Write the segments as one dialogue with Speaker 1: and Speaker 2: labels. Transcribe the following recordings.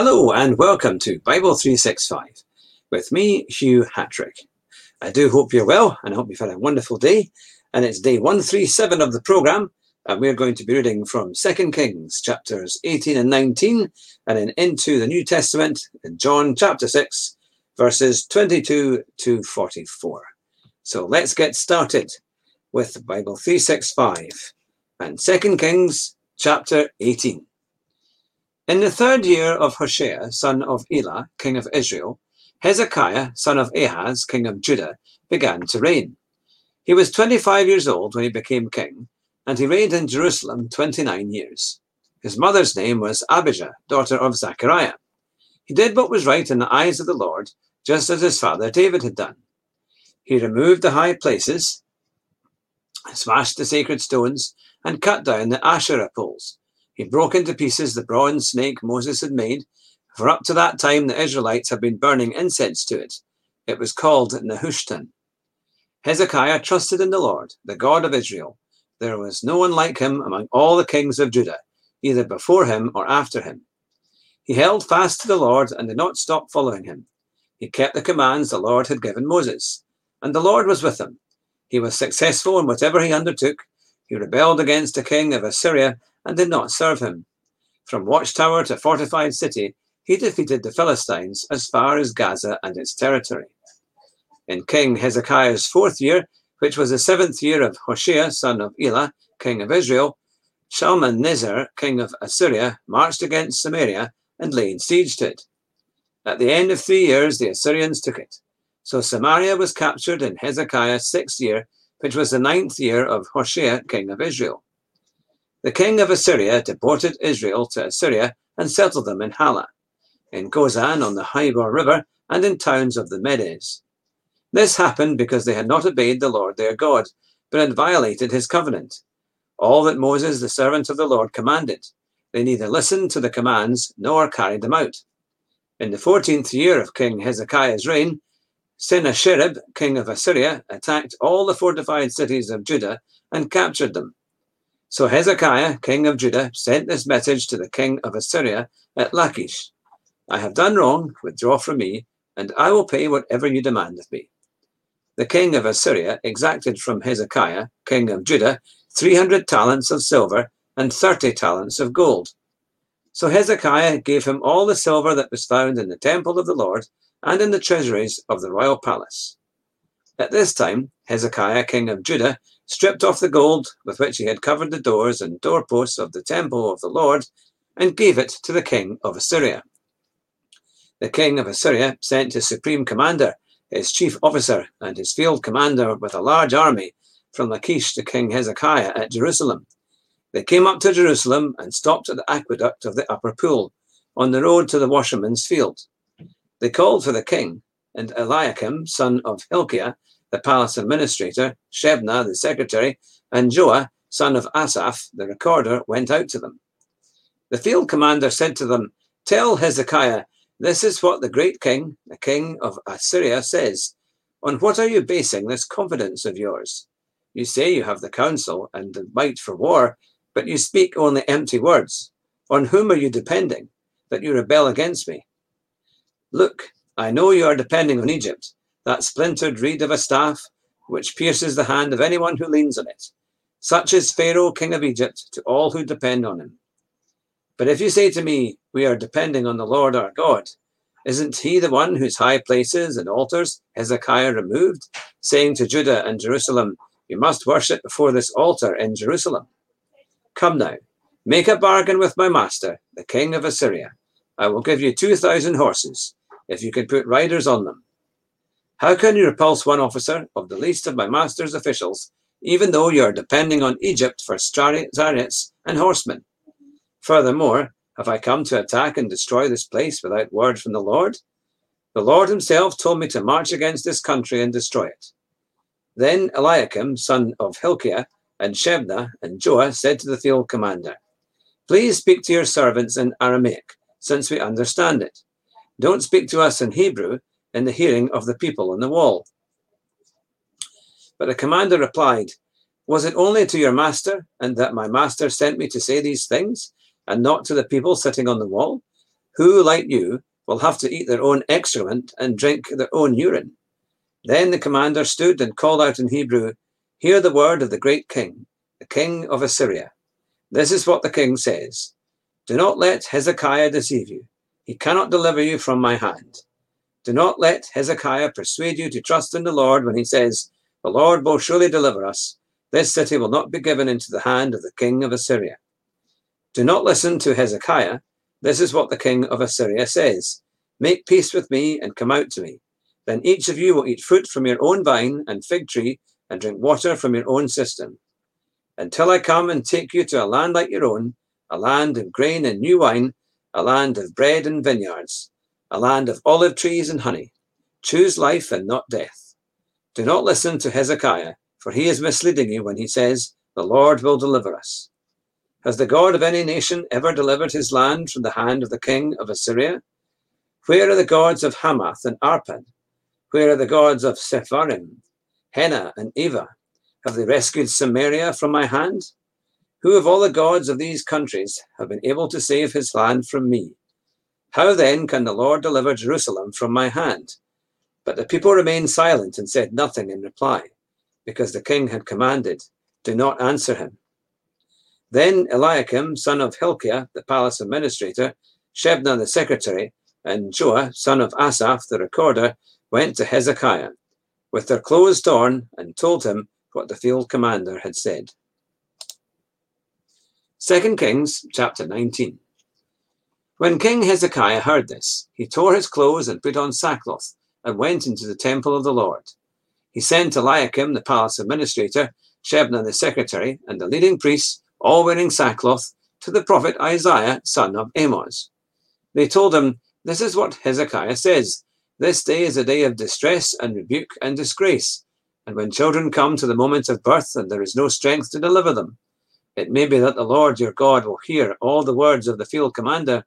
Speaker 1: Hello and welcome to Bible 365 with me, Hugh Hatrick. I do hope you're well and I hope you've had a wonderful day. And it's day 137 of the program, and we're going to be reading from 2 Kings chapters 18 and 19 and then into the New Testament in John chapter 6, verses 22 to 44. So let's get started with Bible 365 and 2 Kings chapter 18. In the third year of Hoshea, son of Elah, king of Israel, Hezekiah, son of Ahaz, king of Judah, began to reign. He was 25 years old when he became king, and he reigned in Jerusalem 29 years. His mother's name was Abijah, daughter of Zechariah. He did what was right in the eyes of the Lord, just as his father David had done. He removed the high places, smashed the sacred stones, and cut down the Asherah poles. He broke into pieces the bronze snake Moses had made, for up to that time the Israelites had been burning incense to it. It was called Nehushtan. Hezekiah trusted in the Lord, the God of Israel. There was no one like him among all the kings of Judah, either before him or after him. He held fast to the Lord and did not stop following him. He kept the commands the Lord had given Moses, and the Lord was with him. He was successful in whatever he undertook. He rebelled against the king of Assyria and did not serve him. From watchtower to fortified city, he defeated the Philistines as far as Gaza and its territory. In King Hezekiah's fourth year, which was the seventh year of Hoshea, son of Elah, king of Israel, Shalmaneser, king of Assyria, marched against Samaria and laid siege to it. At the end of three years, the Assyrians took it. So Samaria was captured in Hezekiah's sixth year, which was the ninth year of Hoshea, king of Israel. The king of Assyria deported Israel to Assyria and settled them in Halah, in Gozan on the Habor River, and in towns of the Medes. This happened because they had not obeyed the Lord their God, but had violated his covenant. All that Moses, the servant of the Lord, commanded. They neither listened to the commands nor carried them out. In the fourteenth year of King Hezekiah's reign, Sennacherib, king of Assyria, attacked all the fortified cities of Judah and captured them. So Hezekiah, king of Judah, sent this message to the king of Assyria at Lachish I have done wrong, withdraw from me, and I will pay whatever you demand of me. The king of Assyria exacted from Hezekiah, king of Judah, 300 talents of silver and 30 talents of gold. So Hezekiah gave him all the silver that was found in the temple of the Lord and in the treasuries of the royal palace. At this time, Hezekiah, king of Judah, stripped off the gold with which he had covered the doors and doorposts of the temple of the Lord and gave it to the king of Assyria. The king of Assyria sent his supreme commander, his chief officer, and his field commander with a large army from Lachish to King Hezekiah at Jerusalem. They came up to Jerusalem and stopped at the aqueduct of the upper pool on the road to the washerman's field. They called for the king, and Eliakim, son of Hilkiah, the palace administrator, Shebna, the secretary, and Joah, son of Asaph, the recorder, went out to them. The field commander said to them, Tell Hezekiah, this is what the great king, the king of Assyria, says. On what are you basing this confidence of yours? You say you have the counsel and the might for war, but you speak only empty words. On whom are you depending that you rebel against me? Look, I know you are depending on Egypt, that splintered reed of a staff which pierces the hand of anyone who leans on it. Such is Pharaoh, king of Egypt, to all who depend on him. But if you say to me, We are depending on the Lord our God, isn't he the one whose high places and altars Hezekiah removed, saying to Judah and Jerusalem, You must worship before this altar in Jerusalem? Come now, make a bargain with my master, the king of Assyria. I will give you 2,000 horses if you can put riders on them. How can you repulse one officer of the least of my master's officials, even though you are depending on Egypt for chariots and horsemen? Furthermore, have I come to attack and destroy this place without word from the Lord? The Lord himself told me to march against this country and destroy it. Then Eliakim, son of Hilkiah, and Shebna and Joah said to the field commander, Please speak to your servants in Aramaic, since we understand it. Don't speak to us in Hebrew in the hearing of the people on the wall. But the commander replied, Was it only to your master, and that my master sent me to say these things, and not to the people sitting on the wall? who, like you, will have to eat their own excrement and drink their own urine. Then the commander stood and called out in Hebrew, Hear the word of the great king, the king of Assyria. This is what the king says Do not let Hezekiah deceive you. He cannot deliver you from my hand. Do not let Hezekiah persuade you to trust in the Lord when he says, The Lord will surely deliver us. This city will not be given into the hand of the king of Assyria. Do not listen to Hezekiah. This is what the king of Assyria says Make peace with me and come out to me. Then each of you will eat fruit from your own vine and fig tree and drink water from your own cistern. Until I come and take you to a land like your own, a land of grain and new wine, a land of bread and vineyards, a land of olive trees and honey. Choose life and not death. Do not listen to Hezekiah, for he is misleading you when he says, The Lord will deliver us. Has the God of any nation ever delivered his land from the hand of the king of Assyria? Where are the gods of Hamath and Arpad? Where are the gods of Sepharim, Hena, and Ivvah? Have they rescued Samaria from my hand? Who of all the gods of these countries have been able to save his land from me? How then can the Lord deliver Jerusalem from my hand? But the people remained silent and said nothing in reply, because the king had commanded, Do not answer him. Then Eliakim, son of Hilkiah, the palace administrator, Shebna the secretary, and Joah, son of Asaph the recorder, went to Hezekiah with their clothes torn and told him what the field commander had said. 2 Kings chapter 19. When King Hezekiah heard this, he tore his clothes and put on sackcloth and went into the temple of the Lord. He sent Eliakim, the palace administrator, Shebna, the secretary, and the leading priests, all wearing sackcloth, to the prophet Isaiah, son of Amos. They told him, This is what Hezekiah says This day is a day of distress and rebuke and disgrace. And when children come to the moment of birth and there is no strength to deliver them, it may be that the Lord your God will hear all the words of the field commander,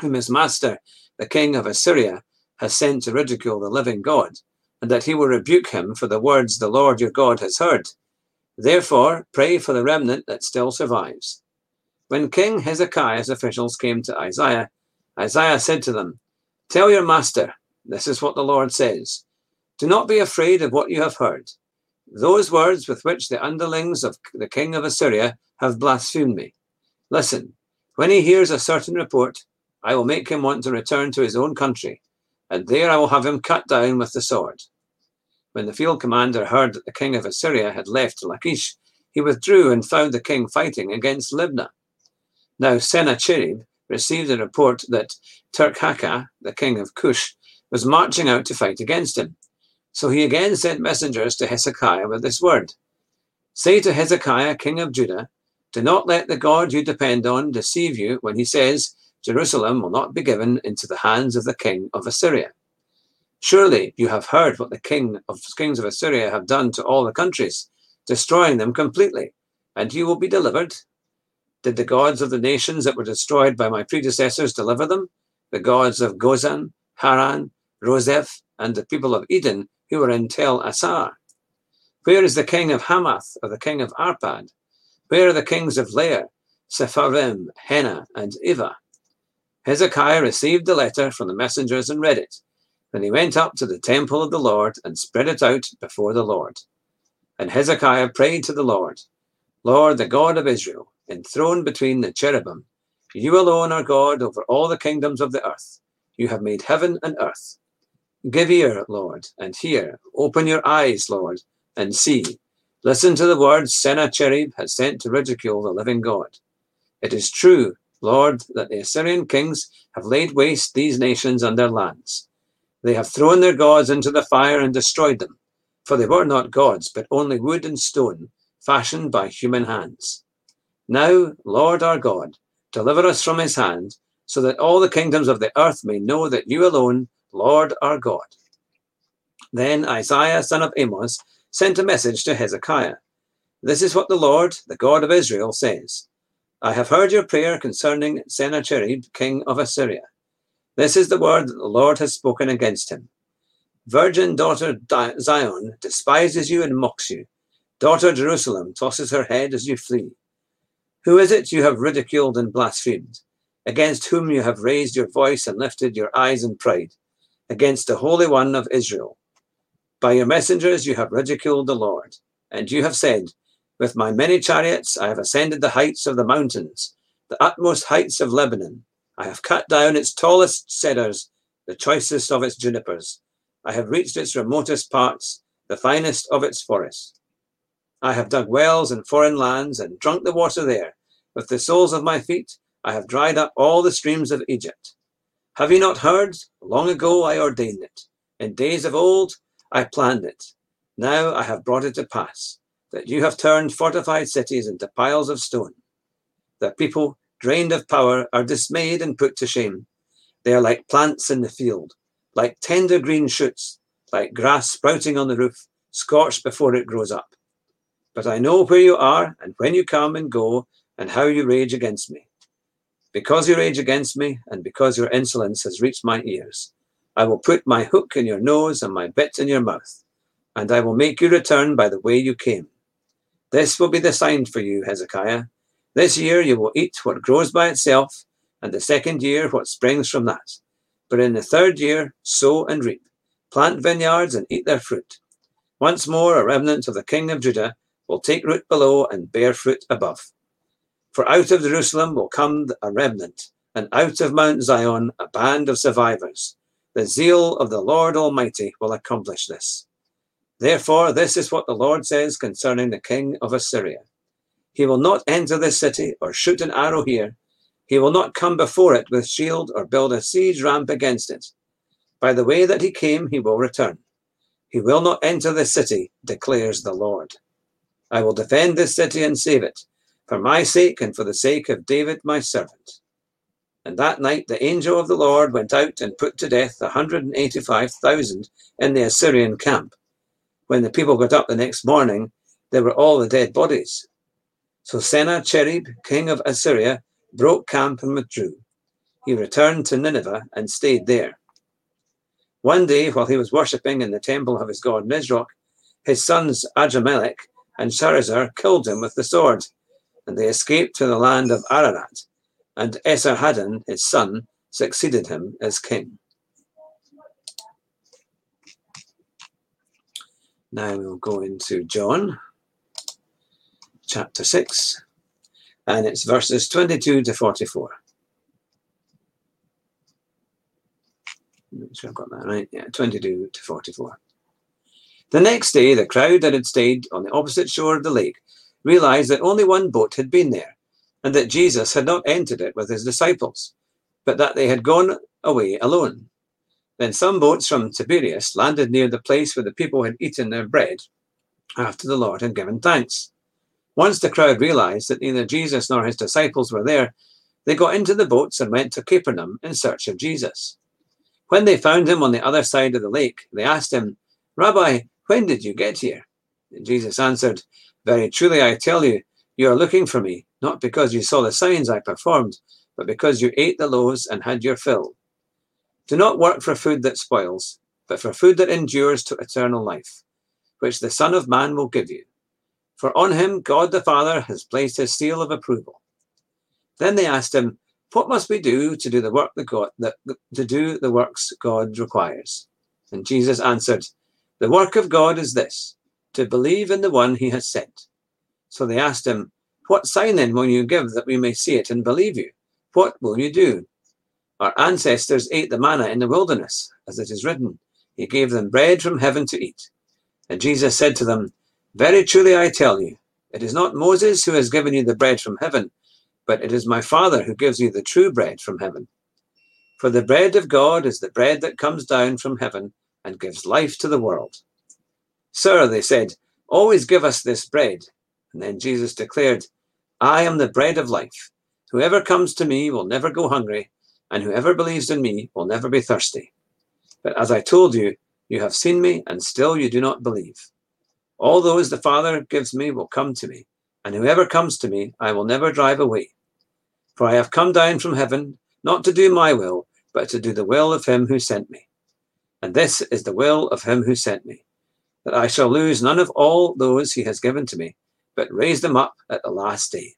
Speaker 1: whom his master, the king of Assyria, has sent to ridicule the living God, and that he will rebuke him for the words the Lord your God has heard. Therefore, pray for the remnant that still survives. When King Hezekiah's officials came to Isaiah, Isaiah said to them, Tell your master, this is what the Lord says. Do not be afraid of what you have heard. Those words with which the underlings of the king of Assyria have blasphemed me. Listen, when he hears a certain report, I will make him want to return to his own country, and there I will have him cut down with the sword. When the field commander heard that the king of Assyria had left Lachish, he withdrew and found the king fighting against Libnah. Now Sennacherib received a report that Tirhakah, the king of Cush, was marching out to fight against him. So he again sent messengers to Hezekiah with this word Say to Hezekiah, king of Judah, do not let the God you depend on deceive you when he says, Jerusalem will not be given into the hands of the king of Assyria. Surely you have heard what the king of kings of Assyria have done to all the countries, destroying them completely, and you will be delivered. Did the gods of the nations that were destroyed by my predecessors deliver them? The gods of Gozan, Harran, Rezeph, and the people of Eden who were in Tel Assar? Where is the king of Hamath or the king of Arpad? Where are the kings of Lair, Sepharim, Hena, and Ivvah? Hezekiah received the letter from the messengers and read it. Then he went up to the temple of the Lord and spread it out before the Lord. And Hezekiah prayed to the Lord, Lord, the God of Israel, enthroned between the cherubim. You alone are God over all the kingdoms of the earth. You have made heaven and earth. Give ear, Lord, and hear. Open your eyes, Lord, and see. Listen to the words Sennacherib has sent to ridicule the living God. It is true, Lord, that the Assyrian kings have laid waste these nations and their lands. They have thrown their gods into the fire and destroyed them, for they were not gods, but only wood and stone, fashioned by human hands. Now, Lord our God, deliver us from his hand, so that all the kingdoms of the earth may know that you alone, Lord our God. Then Isaiah, son of Amos, sent a message to Hezekiah. This is what the Lord, the God of Israel, says I have heard your prayer concerning Sennacherib, king of Assyria. This is the word that the Lord has spoken against him. Virgin daughter Zion despises you and mocks you. Daughter Jerusalem tosses her head as you flee. Who is it you have ridiculed and blasphemed? against whom you have raised your voice and lifted your eyes in pride, against the Holy One of Israel. By your messengers you have ridiculed the Lord, and you have said, With my many chariots I have ascended the heights of the mountains, the utmost heights of Lebanon. I have cut down its tallest cedars, the choicest of its junipers. I have reached its remotest parts, the finest of its forests. I have dug wells in foreign lands and drunk the water there. With the soles of my feet, I have dried up all the streams of Egypt. Have you not heard? Long ago I ordained it. In days of old I planned it. Now I have brought it to pass that you have turned fortified cities into piles of stone. The people, drained of power, are dismayed and put to shame. They are like plants in the field, like tender green shoots, like grass sprouting on the roof, scorched before it grows up. But I know where you are and when you come and go and how you rage against me. Because you rage against me and because your insolence has reached my ears, I will put my hook in your nose and my bit in your mouth, and I will make you return by the way you came. This will be the sign for you, Hezekiah. This year you will eat what grows by itself, and the second year what springs from that. But in the third year, sow and reap, plant vineyards and eat their fruit. Once more, a remnant of the king of Judah will take root below and bear fruit above. For out of Jerusalem will come a remnant, and out of Mount Zion a band of survivors. The zeal of the Lord Almighty will accomplish this. Therefore, this is what the Lord says concerning the king of Assyria. He will not enter this city or shoot an arrow here. He will not come before it with shield or build a siege ramp against it. By the way that he came, he will return. He will not enter this city, declares the Lord. I will defend this city and save it for my sake and for the sake of David my servant. And that night the angel of the Lord went out and put to death a 185,000 in the Assyrian camp. When the people got up the next morning, there were all the dead bodies. So Sennacherib, king of Assyria, broke camp and withdrew. He returned to Nineveh and stayed there. One day, while he was worshipping in the temple of his god Nisroch, his sons Adrammelech and Sharezer killed him with the sword and they escaped to the land of Ararat, and Esarhaddon, his son, succeeded him as king. Now we'll go into John chapter 6, and it's verses 22 to 44. Make sure I've got that right. Yeah, 22 to 44. The next day, the crowd that had stayed on the opposite shore of the lake realized that only one boat had been there, and that Jesus had not entered it with his disciples, but that they had gone away alone. Then some boats from Tiberias landed near the place where the people had eaten their bread after the Lord had given thanks. Once the crowd realized that neither Jesus nor his disciples were there, they got into the boats and went to Capernaum in search of Jesus. When they found him on the other side of the lake, they asked him, Rabbi, when did you get here? And Jesus answered, very truly, I tell you, you are looking for me, not because you saw the signs I performed, but because you ate the loaves and had your fill. Do not work for food that spoils, but for food that endures to eternal life, which the Son of Man will give you. For on him God the Father has placed his seal of approval. Then they asked him, What must we do to do the work that God that, to do the works God requires? And Jesus answered, The work of God is this to believe in the one he has sent. So they asked him, What sign then will you give that we may see it and believe you? What will you do? Our ancestors ate the manna in the wilderness, as it is written, He gave them bread from heaven to eat. And Jesus said to them, Very truly I tell you, it is not Moses who has given you the bread from heaven, but it is my Father who gives you the true bread from heaven. For the bread of God is the bread that comes down from heaven and gives life to the world. Sir, they said, always give us this bread. And then Jesus declared, I am the bread of life. Whoever comes to me will never go hungry, and whoever believes in me will never be thirsty. But as I told you, you have seen me, and still you do not believe. All those the Father gives me will come to me, and whoever comes to me I will never drive away. For I have come down from heaven, not to do my will, but to do the will of him who sent me. And this is the will of him who sent me that I shall lose none of all those he has given to me, but raise them up at the last day.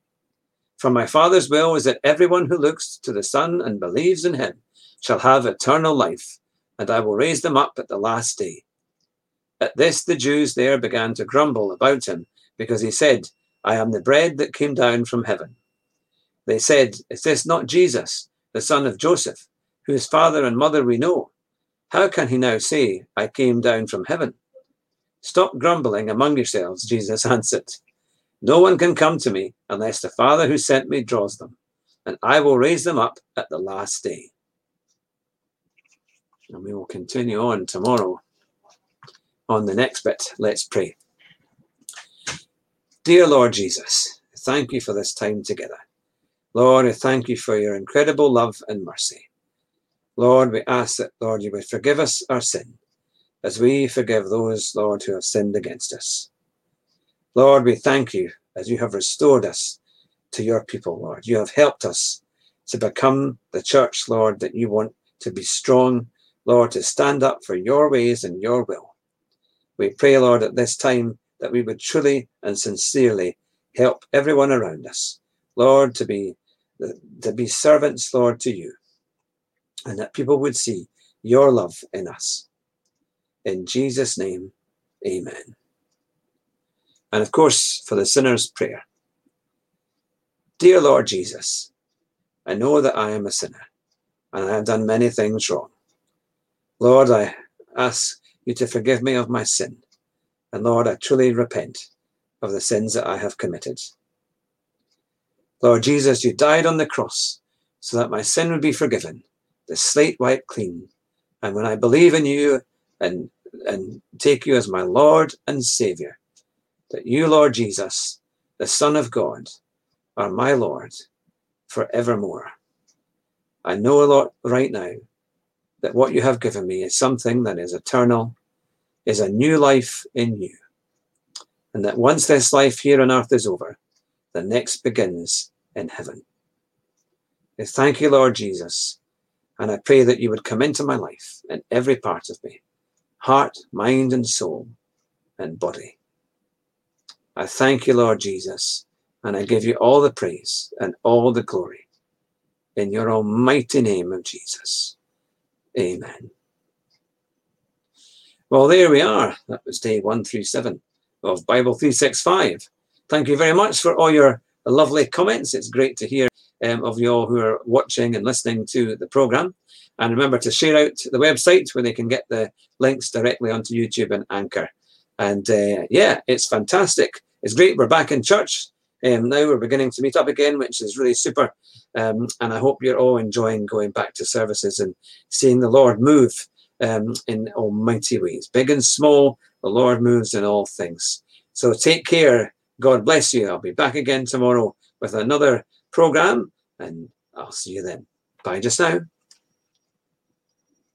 Speaker 1: For my Father's will is that everyone who looks to the Son and believes in him shall have eternal life, and I will raise them up at the last day. At this, the Jews there began to grumble about him, because he said, I am the bread that came down from heaven. They said, Is this not Jesus, the son of Joseph, whose father and mother we know? How can he now say, I came down from heaven? Stop grumbling among yourselves, Jesus answered. No one can come to me unless the Father who sent me draws them, and I will raise them up at the last day. And we will continue on tomorrow on the next bit. Let's pray. Dear Lord Jesus, thank you for this time together. Lord, I thank you for your incredible love and mercy. Lord, we ask that, Lord, you would forgive us our sin as we forgive those, Lord, who have sinned against us. Lord, we thank you as you have restored us to your people, Lord. You have helped us to become the church, Lord, that you want to be strong, Lord, to stand up for your ways and your will. We pray, Lord, at this time that we would truly and sincerely help everyone around us, Lord, to be to be servants, Lord, to you, and that people would see your love in us. In Jesus' name, amen. And of course, for the sinner's prayer. Dear Lord Jesus, I know that I am a sinner and I have done many things wrong. Lord, I ask you to forgive me of my sin. And Lord, I truly repent of the sins that I have committed. Lord Jesus, you died on the cross so that my sin would be forgiven, the slate wiped clean. And when I believe in you and, and take you as my Lord and Savior, that you, Lord Jesus, the Son of God, are my Lord forevermore. I know, Lord, right now that what you have given me is something that is eternal, is a new life in you. And that once this life here on earth is over, the next begins in heaven. I thank you, Lord Jesus, and I pray that you would come into my life in every part of me heart, mind, and soul, and body. I thank you, Lord Jesus, and I give you all the praise and all the glory in your almighty name of Jesus. Amen. Well, there we are. That was day 137 of Bible 365. Thank you very much for all your lovely comments. It's great to hear um, of you all who are watching and listening to the program. And remember to share out the website where they can get the links directly onto YouTube and Anchor. And uh, yeah, it's fantastic. It's great. We're back in church. Um, now we're beginning to meet up again, which is really super. Um, and I hope you're all enjoying going back to services and seeing the Lord move um, in almighty ways. Big and small, the Lord moves in all things. So take care. God bless you. I'll be back again tomorrow with another program, and I'll see you then. Bye just now.